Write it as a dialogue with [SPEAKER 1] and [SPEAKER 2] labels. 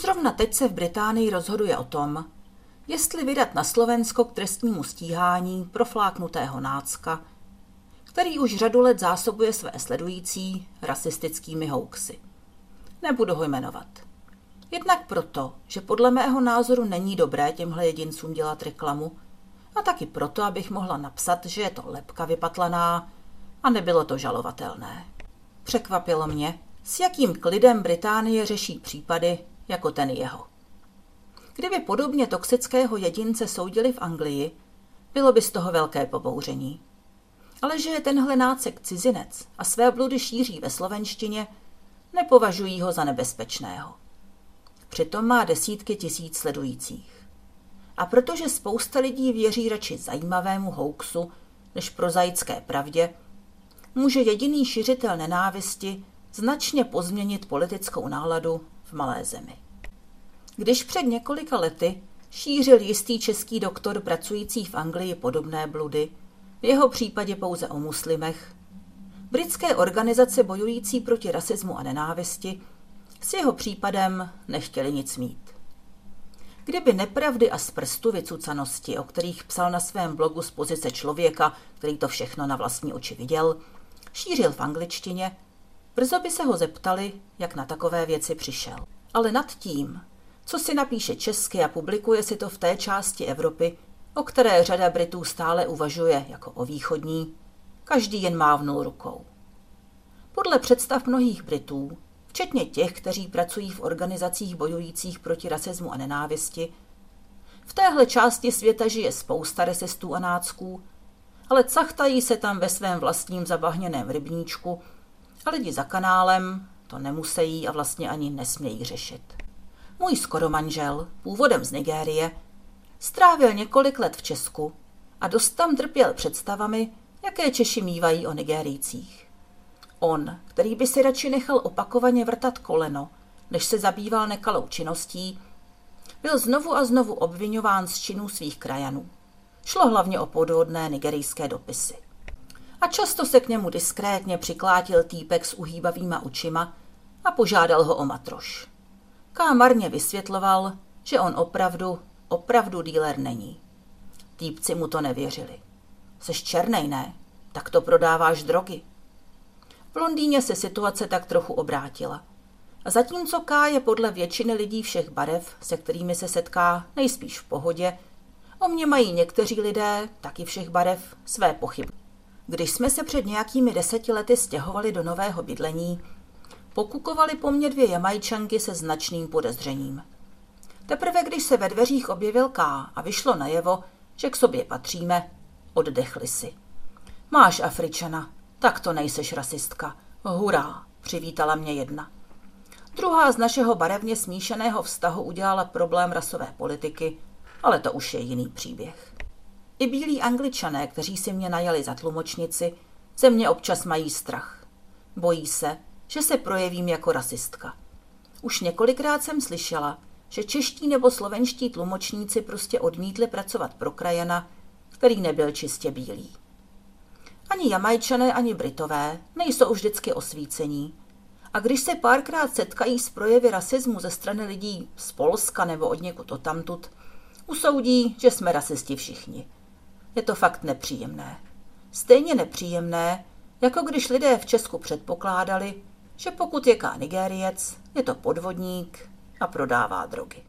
[SPEAKER 1] Zrovna teď se v Británii rozhoduje o tom, jestli vydat na Slovensko k trestnímu stíhání profláknutého nácka, který už řadu let zásobuje své sledující rasistickými hoaxy. Nebudu ho jmenovat. Jednak proto, že podle mého názoru není dobré těmhle jedincům dělat reklamu, a taky proto, abych mohla napsat, že je to lepka vypatlaná a nebylo to žalovatelné. Překvapilo mě, s jakým klidem Británie řeší případy jako ten jeho. Kdyby podobně toxického jedince soudili v Anglii, bylo by z toho velké pobouření. Ale že je tenhle nácek cizinec a své bludy šíří ve slovenštině, nepovažují ho za nebezpečného. Přitom má desítky tisíc sledujících. A protože spousta lidí věří radši zajímavému hoaxu než prozaické pravdě, může jediný šiřitel nenávisti značně pozměnit politickou náladu v malé zemi. Když před několika lety šířil jistý český doktor pracující v Anglii podobné bludy, v jeho případě pouze o muslimech, britské organizace bojující proti rasismu a nenávisti s jeho případem nechtěli nic mít. Kdyby nepravdy a z prstu vycucanosti, o kterých psal na svém blogu z pozice člověka, který to všechno na vlastní oči viděl, šířil v angličtině, brzo by se ho zeptali, jak na takové věci přišel. Ale nad tím, co si napíše česky a publikuje si to v té části Evropy, o které řada Britů stále uvažuje jako o východní, každý jen mávnul rukou. Podle představ mnohých Britů, včetně těch, kteří pracují v organizacích bojujících proti rasismu a nenávisti, v téhle části světa žije spousta rasistů a nácků, ale cachtají se tam ve svém vlastním zabahněném rybníčku a lidi za kanálem to nemusí a vlastně ani nesmějí řešit. Můj skoro manžel, původem z Nigérie, strávil několik let v Česku a dost tam trpěl představami, jaké Češi mývají o Nigérijcích. On, který by si radši nechal opakovaně vrtat koleno, než se zabýval nekalou činností, byl znovu a znovu obvinován z činů svých krajanů. Šlo hlavně o podvodné nigerijské dopisy. A často se k němu diskrétně přiklátil týpek s uhýbavýma očima a požádal ho o matroš. Ká marně vysvětloval, že on opravdu, opravdu díler není. Týpci mu to nevěřili. Seš černej, ne? Tak to prodáváš drogy. V Londýně se situace tak trochu obrátila. Zatímco K je podle většiny lidí všech barev, se kterými se setká, nejspíš v pohodě, o mě mají někteří lidé, taky všech barev, své pochyby. Když jsme se před nějakými deseti lety stěhovali do nového bydlení, pokukovali po mně dvě jamajčanky se značným podezřením. Teprve když se ve dveřích objevil K a vyšlo najevo, že k sobě patříme, oddechli si. Máš Afričana, tak to nejseš rasistka. Hurá, přivítala mě jedna. Druhá z našeho barevně smíšeného vztahu udělala problém rasové politiky, ale to už je jiný příběh. I bílí angličané, kteří si mě najali za tlumočnici, ze mě občas mají strach. Bojí se, že se projevím jako rasistka. Už několikrát jsem slyšela, že čeští nebo slovenští tlumočníci prostě odmítli pracovat pro krajana, který nebyl čistě bílý. Ani jamajčané, ani britové nejsou už vždycky osvícení. A když se párkrát setkají s projevy rasismu ze strany lidí z Polska nebo od někud tamtud, usoudí, že jsme rasisti všichni. Je to fakt nepříjemné. Stejně nepříjemné, jako když lidé v Česku předpokládali, že pokud je Nigériec, je to podvodník a prodává drogy.